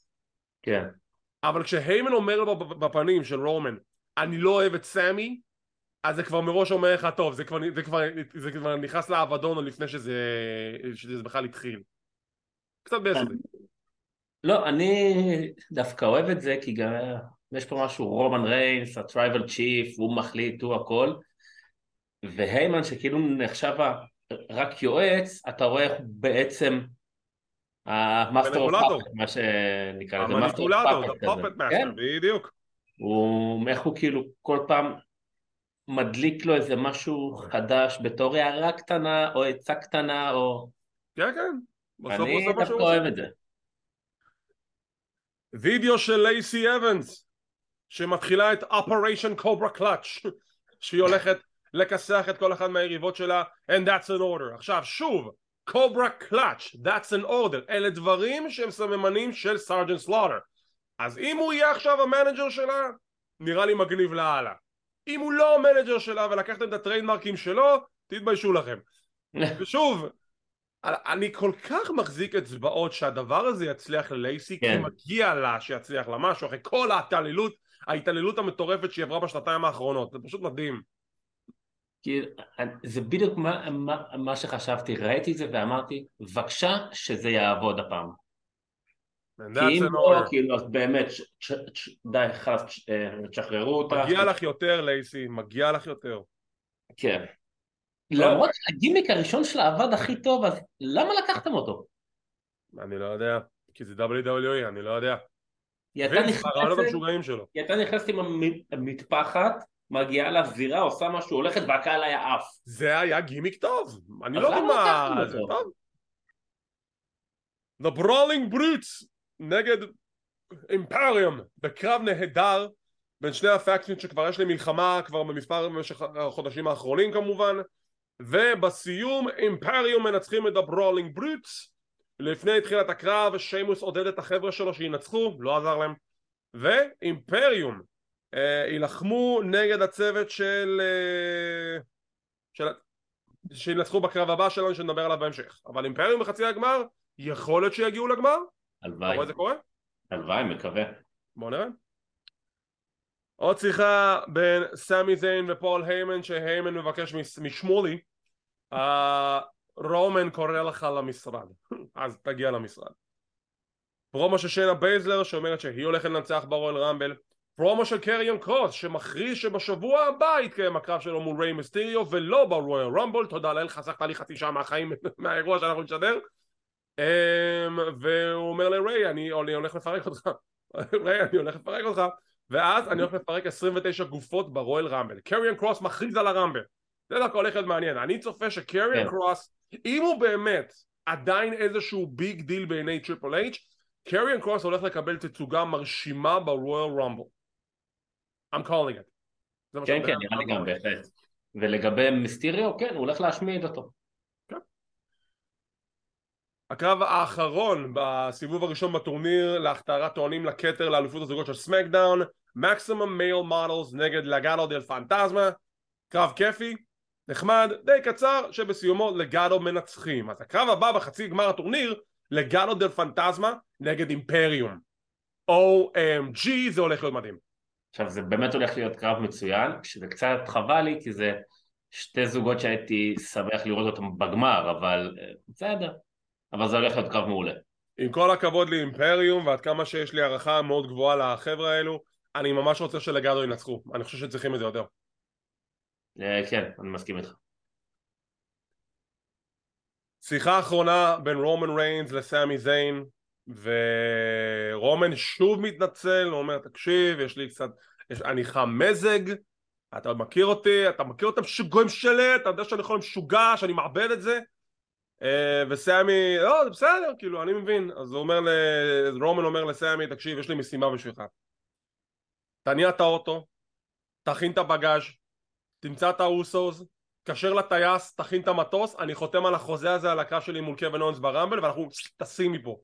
כן. אבל כשהיימן אומר לו בפנים של רומן אני לא אוהב את סמי אז זה כבר מראש אומר לך טוב זה כבר, זה כבר, זה כבר נכנס לאבדון עוד לפני שזה, שזה בכלל התחיל. קצת בעצם. לא אני דווקא אוהב את זה כי גם יש פה משהו רומן ריינס ה Tribal Chief הוא מחליט הוא הכל. והיימן שכאילו נחשב רק יועץ אתה רואה איך בעצם ה Master of Puppet, מה שנקרא לזה, Master of Puppet, כן? בדיוק. הוא, איך הוא כאילו כל פעם מדליק לו איזה משהו חדש בתור הערה קטנה או עצה קטנה או... כן כן. אני דווקא אוהב את זה. וידאו של לייסי אבנס שמתחילה את Operation Cobra Clutch שהיא הולכת לכסח את כל אחד מהיריבות שלה and that's an order. עכשיו שוב Cobra Clutch, that's an order, אלה דברים שהם סממנים של סארג'נט סלוטר אז אם הוא יהיה עכשיו ה manager שלה, נראה לי מגניב לאללה. אם הוא לא ה manager שלה ולקחתם את הטריידמרקים שלו, תתביישו לכם. ושוב, אני כל כך מחזיק אצבעות שהדבר הזה יצליח ללייסי כן. כי מגיע לה שיצליח לה משהו אחרי כל ההתעללות ההתעללות המטורפת שהיא עברה בשנתיים האחרונות. זה פשוט מדהים כי זה בדיוק מה, מה, מה שחשבתי, ראיתי את זה ואמרתי, בבקשה שזה יעבוד הפעם. כי אם לא, כאילו, אז באמת, די, חלאס, אה, תשחררו אותה. מגיע לך יותר, לייסי, מגיע לך יותר. כן. למרות שהגימיק הראשון שלה עבד הכי טוב, אז למה לקחתם אותו? אני לא יודע, כי זה WWE, אני לא יודע. היא הייתה נכנסת עם המטפחת מגיעה לזירה, עושה משהו, הולכת והקהל היה עף. זה היה גימיק טוב, אני לא יודע מה... זה טוב. The Brawling Brutes נגד אימפריום בקרב נהדר בין שני הפקטים שכבר יש להם מלחמה כבר במספר במשך החודשים האחרונים כמובן ובסיום אימפריום מנצחים את ה Brawling Brutes לפני תחילת הקרב שיימוס עודד את החבר'ה שלו שינצחו, לא עזר להם ואימפריום יילחמו נגד הצוות של... אה, של... שינצחו בקרב הבא שלנו שנדבר עליו בהמשך אבל אימפריום בחצי הגמר יכול להיות שיגיעו לגמר? הלוואי. אתה רואה זה קורה? הלוואי, מקווה. בוא נראה. עוד שיחה בין סמי זיין ופול היימן שהיימן מבקש משמולי uh, רומן קורא לך למשרד אז תגיע למשרד פרומו של שיינה בייזלר שאומרת שהיא הולכת לנצח ב Royal Rumble פרומו של קריון קרוס שמכריז שבשבוע הבא יתקיים הקרב שלו מול ריי מיסטיריו ולא ב Royal Rumble תודה לאל חסכת לי חצי שעה מהחיים מהאירוע שאנחנו נשדר. um, והוא אומר לריי אני, אני הולך לפרק אותך. ריי אני הולך לפרק אותך. ואז אני הולך לפרק 29 גופות ב Royal Rumble קריון קרוס מכריז על ה Rumble. זה דווקא הולך להיות מעניין. אני צופה שקריון קרוס אם הוא באמת עדיין איזשהו big deal בעיני טריפל אייץ' קריון קרוס הולך לקבל תצוגה מרשימה ב Royal Rumble I'm calling it. כן, כן, נראה לי גם בהחלט. ולגבי מיסטיריו, כן, הוא הולך להשמיד אותו. כן. הקרב האחרון בסיבוב הראשון בטורניר להכתרת טוענים לכתר לאליפות הזוגות של SmackDown Maximum Male Models נגד Legado del Fantasma קרב כיפי, נחמד, די קצר שבסיומו Legado מנצחים אז הקרב הבא בחצי גמר הטורניר Legado del Fantasma נגד Imperium OMG זה הולך להיות מדהים עכשיו זה באמת הולך להיות קרב מצוין, שזה קצת חבל לי כי זה שתי זוגות שהייתי שמח לראות אותם בגמר, אבל אה, בסדר, אבל זה הולך להיות קרב מעולה. עם כל הכבוד לאימפריום ועד כמה שיש לי הערכה מאוד גבוהה לחבר'ה האלו, אני ממש רוצה שלגדו ינצחו, אני חושב שצריכים את זה יותר. אה, כן, אני מסכים איתך. שיחה אחרונה בין רומן ריינס לסמי זיין ורומן שוב מתנצל, הוא אומר תקשיב יש לי קצת, יש, אני חם מזג, אתה מכיר אותי, אתה מכיר אותם שגויים שלי, אתה יודע שאני יכול משוגע, שאני מעבד את זה? אה, וסמי, לא זה בסדר, כאילו אני מבין, אז הוא אומר, רומן אומר לסמי תקשיב יש לי משימה בשבילך. תניע את האוטו, תכין את הבגאז', תמצא את האוסוס, תקשר לטייס, תכין את המטוס, אני חותם על החוזה הזה על הקרב שלי מול קווין אונס ברמבל ואנחנו טסים מפה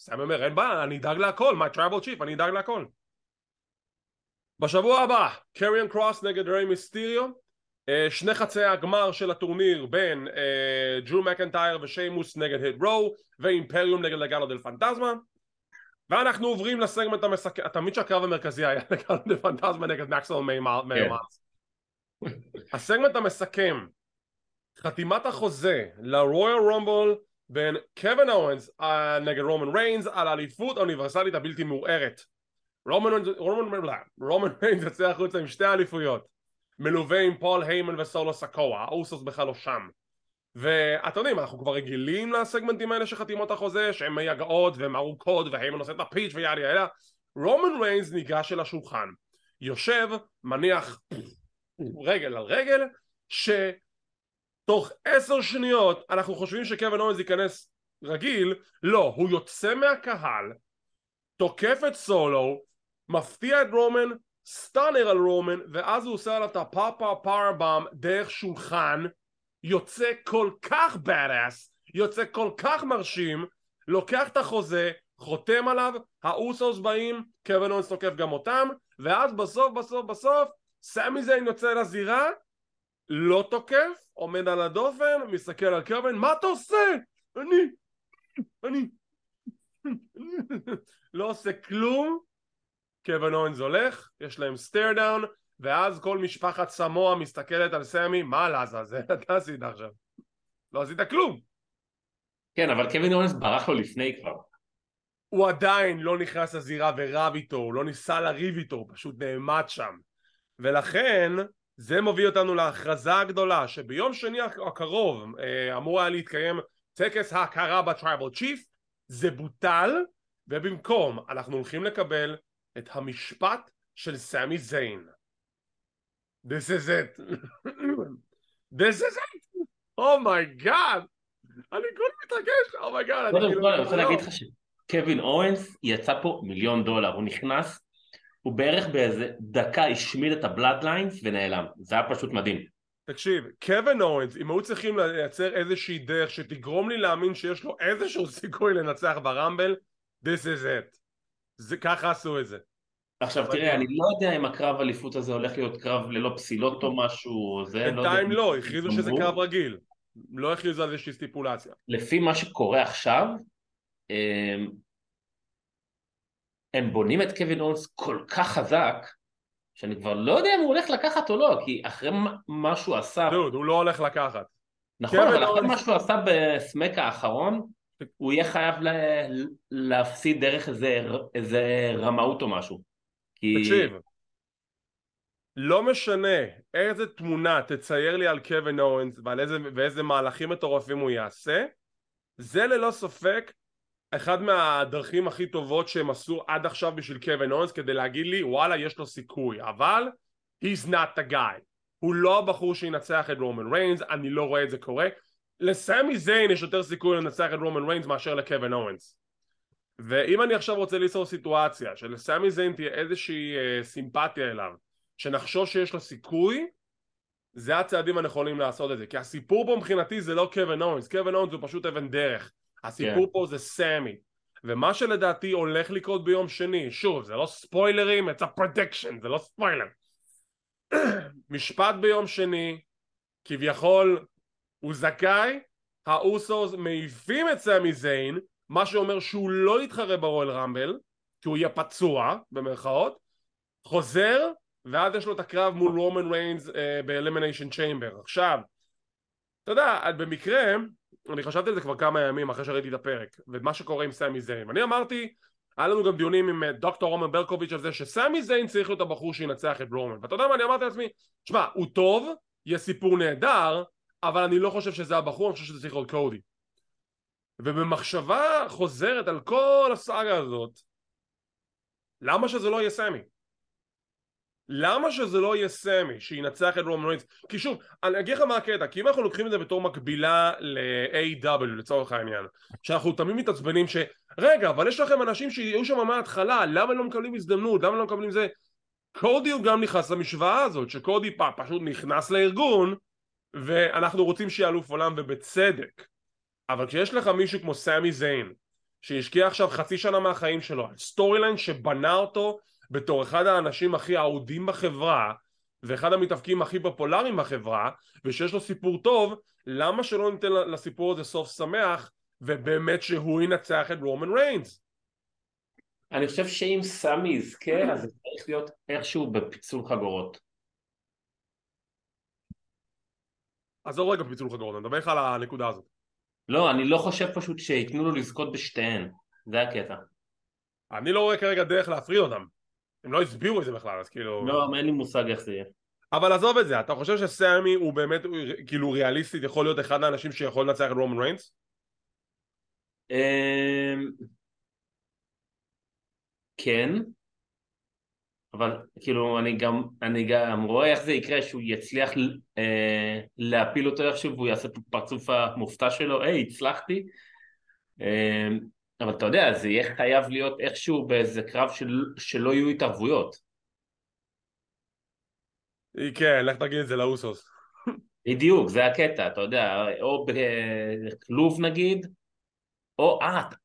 סמי אומר אין בעיה אני אדאג להכל my Tribal Chief אני אדאג להכל. בשבוע הבא קריאן קרוס נגד ריי מיסטיריו. uh, שני חצי הגמר של הטורניר בין דרו uh, מקנטייר ושיימוס נגד היד רו ו Imperium נגד Legado del Fantasma. ואנחנו עוברים לסגמנט המסכם תמיד שהקרב המרכזי היה Legado del Fantasma נגד Maximum Male Models הסגמנט המסכם חתימת החוזה ל Royal Rumble בין קווין אוונס נגד רומן ריינס על האליפות האוניברסלית הבלתי מעורערת רומן, רומן, ריינס יוצא החוצה עם שתי אליפויות. מלווה עם פול היימן וסולו סקואה האוסוס בכלל לא שם. ואתם יודעים אנחנו כבר רגילים לסגמנטים האלה של חתימות החוזה שהן מייגעות והן ארוכות והיימן עושה את הפיץ' ויאללה יאללה רומן ריינס ניגש אל השולחן. יושב מניח רגל על רגל ש... תוך עשר שניות אנחנו חושבים שקווין אוונס ייכנס רגיל, לא, הוא יוצא מהקהל, תוקף את סולו, מפתיע את רומן, stunner על רומן, ואז הוא עושה עליו את ה pop-up powerbomb דרך שולחן, יוצא כל כך badass, יוצא כל כך מרשים, לוקח את החוזה, חותם עליו, האוסוס באים, קווין אוונס תוקף גם אותם, ואז בסוף בסוף בסוף סמי זיין יוצא לזירה לא תוקף, עומד על הדופן, מסתכל על קווין, מה אתה עושה? אני, אני, לא עושה כלום, קווין אוונס הולך, יש להם stare down, ואז כל משפחת סמואה מסתכלת על סמי, מה לעזאזל אתה עשית עכשיו? לא עשית כלום. כן, אבל קווין אוונס ברח לו לפני כבר. הוא עדיין לא נכנס לזירה ורב איתו, הוא לא ניסה לריב איתו, הוא פשוט נעמד שם. ולכן, זה מביא אותנו להכרזה הגדולה שביום שני הקרוב אה, אמור היה להתקיים טקס ההכרה ב Tribal Chief זה בוטל ובמקום אנחנו הולכים לקבל את המשפט של סמי זיין. This is it. This is it. oh my god oh אני כולי מתרגש. oh my god קודם כאילו כל אני רוצה לא- להגיד לך שקווין אורנס יצא פה מיליון דולר. הוא נכנס הוא בערך באיזה דקה השמיד את הבלאדליינס ונעלם, זה היה פשוט מדהים. תקשיב, קווין אורנס, אם היו צריכים לייצר איזושהי דרך שתגרום לי להאמין שיש לו איזשהו סיכוי לנצח ברמבל, this is it. זה, ככה עשו את זה. עכשיו תראה, אני לא יודע אם הקרב אליפות הזה הולך להיות קרב ללא פסילות או משהו, זה לא יודע. בינתיים לא, הכריזו שזה קרב רגיל. לא הכריזו על איזושהי סטיפולציה. לפי מה שקורה עכשיו, אמ, הם בונים את קווין אונס כל כך חזק, שאני כבר לא יודע אם הוא הולך לקחת או לא, כי אחרי מה שהוא עשה... דוד, הוא לא הולך לקחת. נכון, אבל אחרי מה שהוא עשה בסמק האחרון, הוא יהיה חייב להפסיד דרך איזה, רמאות או משהו. תקשיב, לא משנה איזה תמונה תצייר לי על קווין אורנס ועל איזה, ואיזה מהלכים מטורפים הוא יעשה, זה ללא ספק אחד מהדרכים הכי טובות שהם עשו עד עכשיו בשביל קווין אורנס כדי להגיד לי וואלה יש לו סיכוי, אבל he's not the guy. הוא לא הבחור שינצח את רומן ריינס, אני לא רואה את זה קורה. לסמי זיין יש יותר סיכוי לנצח את רומן ריינס מאשר לקווין אורנס. ואם אני עכשיו רוצה ליצור סיטואציה שלסמי זיין תהיה איזושהי אה, סימפתיה אליו שנחשוש שיש לו סיכוי זה הצעדים הנכונים לעשות את זה כי הסיפור פה מבחינתי זה לא קווין אוונס קווין אוונס הוא פשוט אבן דרך הסיפור כן. פה זה סמי. ומה שלדעתי הולך לקרות ביום שני שוב זה לא ספוילרים it's a prediction זה לא ספוילר. משפט ביום שני כביכול הוא זכאי האוסוס מעיפים את סמי זיין מה שאומר שהוא לא יתחרה ב Royal Rumble כי הוא יהיה פצוע במרכאות חוזר ואז יש לו את הקרב מול רומן ריינס אה, ב Elimination Chamber עכשיו אתה יודע במקרה אני חשבתי על זה כבר כמה ימים אחרי שראיתי את הפרק ומה שקורה עם סמי זיין. ואני אמרתי היה לנו גם דיונים עם אה, דוקטור רומן ברקוביץ' על זה שסמי זיין צריך להיות הבחור שינצח את רומן. ואתה יודע מה אני אמרתי לעצמי תשמע הוא טוב יהיה סיפור נהדר אבל אני לא חושב שזה הבחור אני חושב שזה צריך להיות קודי. ובמחשבה חוזרת על כל הסאגה הזאת למה שזה לא יהיה סמי? למה שזה לא יהיה סמי שינצח את רומן ריינס? כי שוב, אני אגיד לך מה הקטע, כי אם אנחנו לוקחים את זה בתור מקבילה ל-AW לצורך העניין, שאנחנו תמיד מתעצבנים ש... רגע, אבל יש לכם אנשים שיהיו שם מההתחלה, למה לא מקבלים הזדמנות? למה לא מקבלים זה? קודי הוא גם נכנס למשוואה הזאת, שקודי פ- פשוט נכנס לארגון, ואנחנו רוצים שיהיה אלוף עולם ובצדק. אבל כשיש לך מישהו כמו סמי זיין, שהשקיע עכשיו חצי שנה מהחיים שלו storyline שבנה אותו בתור אחד האנשים הכי אהודים בחברה ואחד המתאבקים הכי פופולריים בחברה ושיש לו סיפור טוב למה שלא ניתן לסיפור הזה סוף שמח ובאמת שהוא ינצח את רומן ריינס אני חושב שאם סמי יזכה, אז זה צריך להיות איכשהו בפיצול חגורות. עזוב רגע פיצול חגורות, אני מדבר איתך על הנקודה הזאת לא, אני לא חושב פשוט שייתנו לו לזכות בשתיהן. זה הקטע. אני לא רואה כרגע דרך להפריד אותם הם לא הסבירו את זה בכלל אז כאילו לא, אין לי מושג איך זה יהיה. אבל עזוב את זה אתה חושב שסמי הוא באמת כאילו ריאליסטית יכול להיות אחד האנשים שיכול לנצח את רומן ריינס? אמ, כן, אבל כאילו אני גם, אני גם רואה איך זה יקרה שהוא יצליח אה, להפיל אותו איכשהו והוא יעשה את הפרצוף המופתע שלו, היי הצלחתי אה, אבל אתה יודע זה יהיה חייב להיות איכשהו באיזה קרב של, שלא יהיו התערבויות. כן לך תגיד את זה לאוסוס. בדיוק זה הקטע אתה יודע או בכלוב נגיד או אה אתה-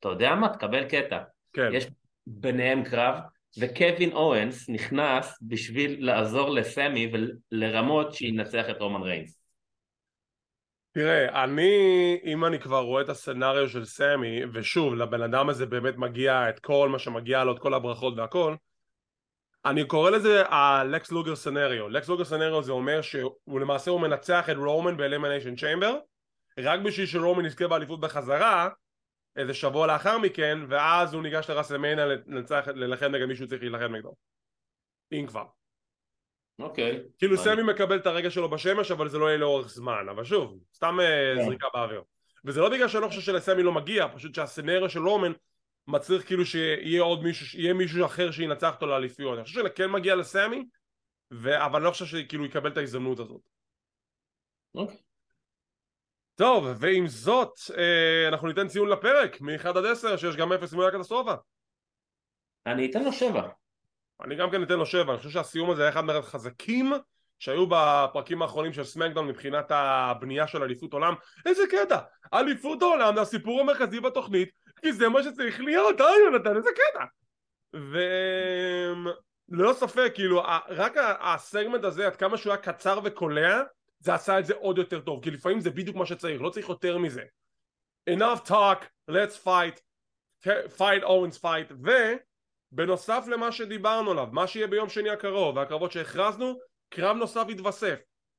אתה יודע מה? תקבל קטע. כן. יש ביניהם קרב, וקווין אוונס נכנס בשביל לעזור לסמי ולרמות שינצח את רומן ריינס. תראה, אני, אם אני כבר רואה את ה scenario של סמי, ושוב, לבן אדם הזה באמת מגיע את כל מה שמגיע לו, את כל הברכות והכל, אני קורא לזה הלקס לוגר scenario. לקס לוגר scenario זה אומר שהוא למעשה הוא מנצח את רומן ב Elimination Chamber, רק בשביל שרומן יזכה באליפות בחזרה, איזה שבוע לאחר מכן, ואז הוא ניגש לרסלמניה ללחם נגד מישהו צריך להילחם נגדו. אם כבר. אוקיי. כאילו אני- סמי מקבל את הרגע שלו בשמש אבל זה לא יהיה לאורך זמן אבל שוב סתם אה, כן. זריקה באוויר וזה לא בגלל שאני לא חושב שלסמי לא מגיע פשוט שהסצנריה של רומן מצריך כאילו שיהיה עוד מישהו שיהיה מישהו אחר שינצח אותו לאליפיות אני חושב שכן מגיע לסמי ו... אבל אני לא חושב שכאילו יקבל את ההזדמנות הזאת אוקיי. טוב ועם זאת אה, אנחנו ניתן ציון לפרק מ-1 עד 10 שיש גם 0 סימוני הקטסטרופה אני אתן לו שבע. אני גם כן אתן לו 7 אני חושב שהסיום הזה היה אחד מהחזקים שהיו בפרקים האחרונים של סמקדאון מבחינת הבנייה של אליפות עולם. איזה קטע! אליפות העולם זה הסיפור המרכזי בתוכנית כי זה מה שצריך להיות אה יונתן איזה קטע! וללא ספק כאילו רק הסגמנט הזה עד כמה שהוא היה קצר וקולע זה עשה את זה עוד יותר טוב כי לפעמים זה בדיוק מה שצריך לא צריך יותר מזה. Enough talk let's fight fight Owens fight ובנוסף למה שדיברנו עליו מה שיהיה ביום שני הקרוב והקרבות שהכרזנו קרב נוסף יתווסף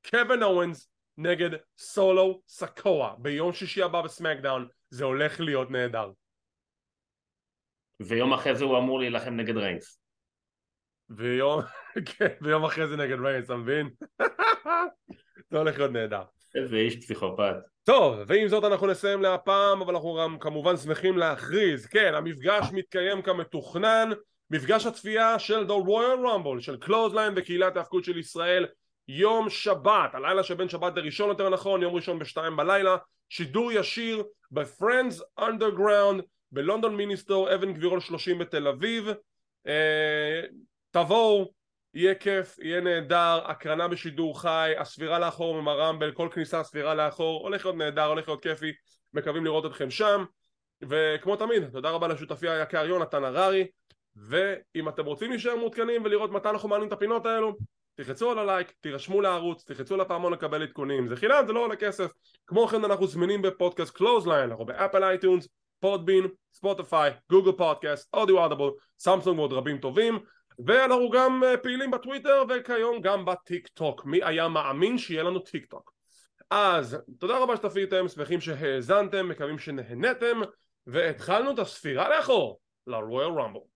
קווין אורנס נגד סולו סקואה ביום שישי הבא בסמקדאון זה הולך להיות נהדר. ויום אחרי זה הוא אמור להילחם נגד ריינס. ויום, כן, ויום אחרי זה נגד ריינס, אתה מבין? זה הולך להיות נהדר. איזה איש פסיכופת. טוב, ועם זאת אנחנו נסיים להפעם, אבל אנחנו גם כמובן שמחים להכריז, כן, המפגש מתקיים כמתוכנן, מפגש הצפייה של The Royal Rumble, של Clothesline וקהילת ההיאבקות של ישראל, יום שבת, הלילה שבין שבת לראשון יותר נכון, יום ראשון בשתיים בלילה, שידור ישיר ב-Friends Underground בלונדון מיניסטור, אבן גבירול 30 בתל אביב, אה, תבואו, יהיה כיף, יהיה נהדר, הקרנה בשידור חי, הספירה לאחור עם הרמבל, כל כניסה ספירה לאחור, הולך להיות נהדר, הולך להיות כיפי, מקווים לראות אתכם שם, וכמו תמיד, תודה רבה לשותפי היקר יונתן הררי, ואם אתם רוצים להישאר מעודכנים ולראות מתי אנחנו מעלים את הפינות האלו, תלחצו על הלייק, תירשמו לערוץ, תלחצו לפעמון לקבל עדכונים, זה חינם, זה לא עולה כסף. כמו כן אנחנו זמינים בפודקאסט Clothesline, אנחנו ב Apple iTunes, Podbean, Spotify, Google Podcast, אודיו Audible, Samsung ועוד רבים טובים. ואנחנו גם אה, פעילים בטוויטר וכיום גם בטיק טוק מי היה מאמין שיהיה לנו טיק טוק אז תודה רבה שצפיתם, שמחים שהאזנתם, מקווים שנהנתם והתחלנו את הספירה לאחור ל Royal Rumble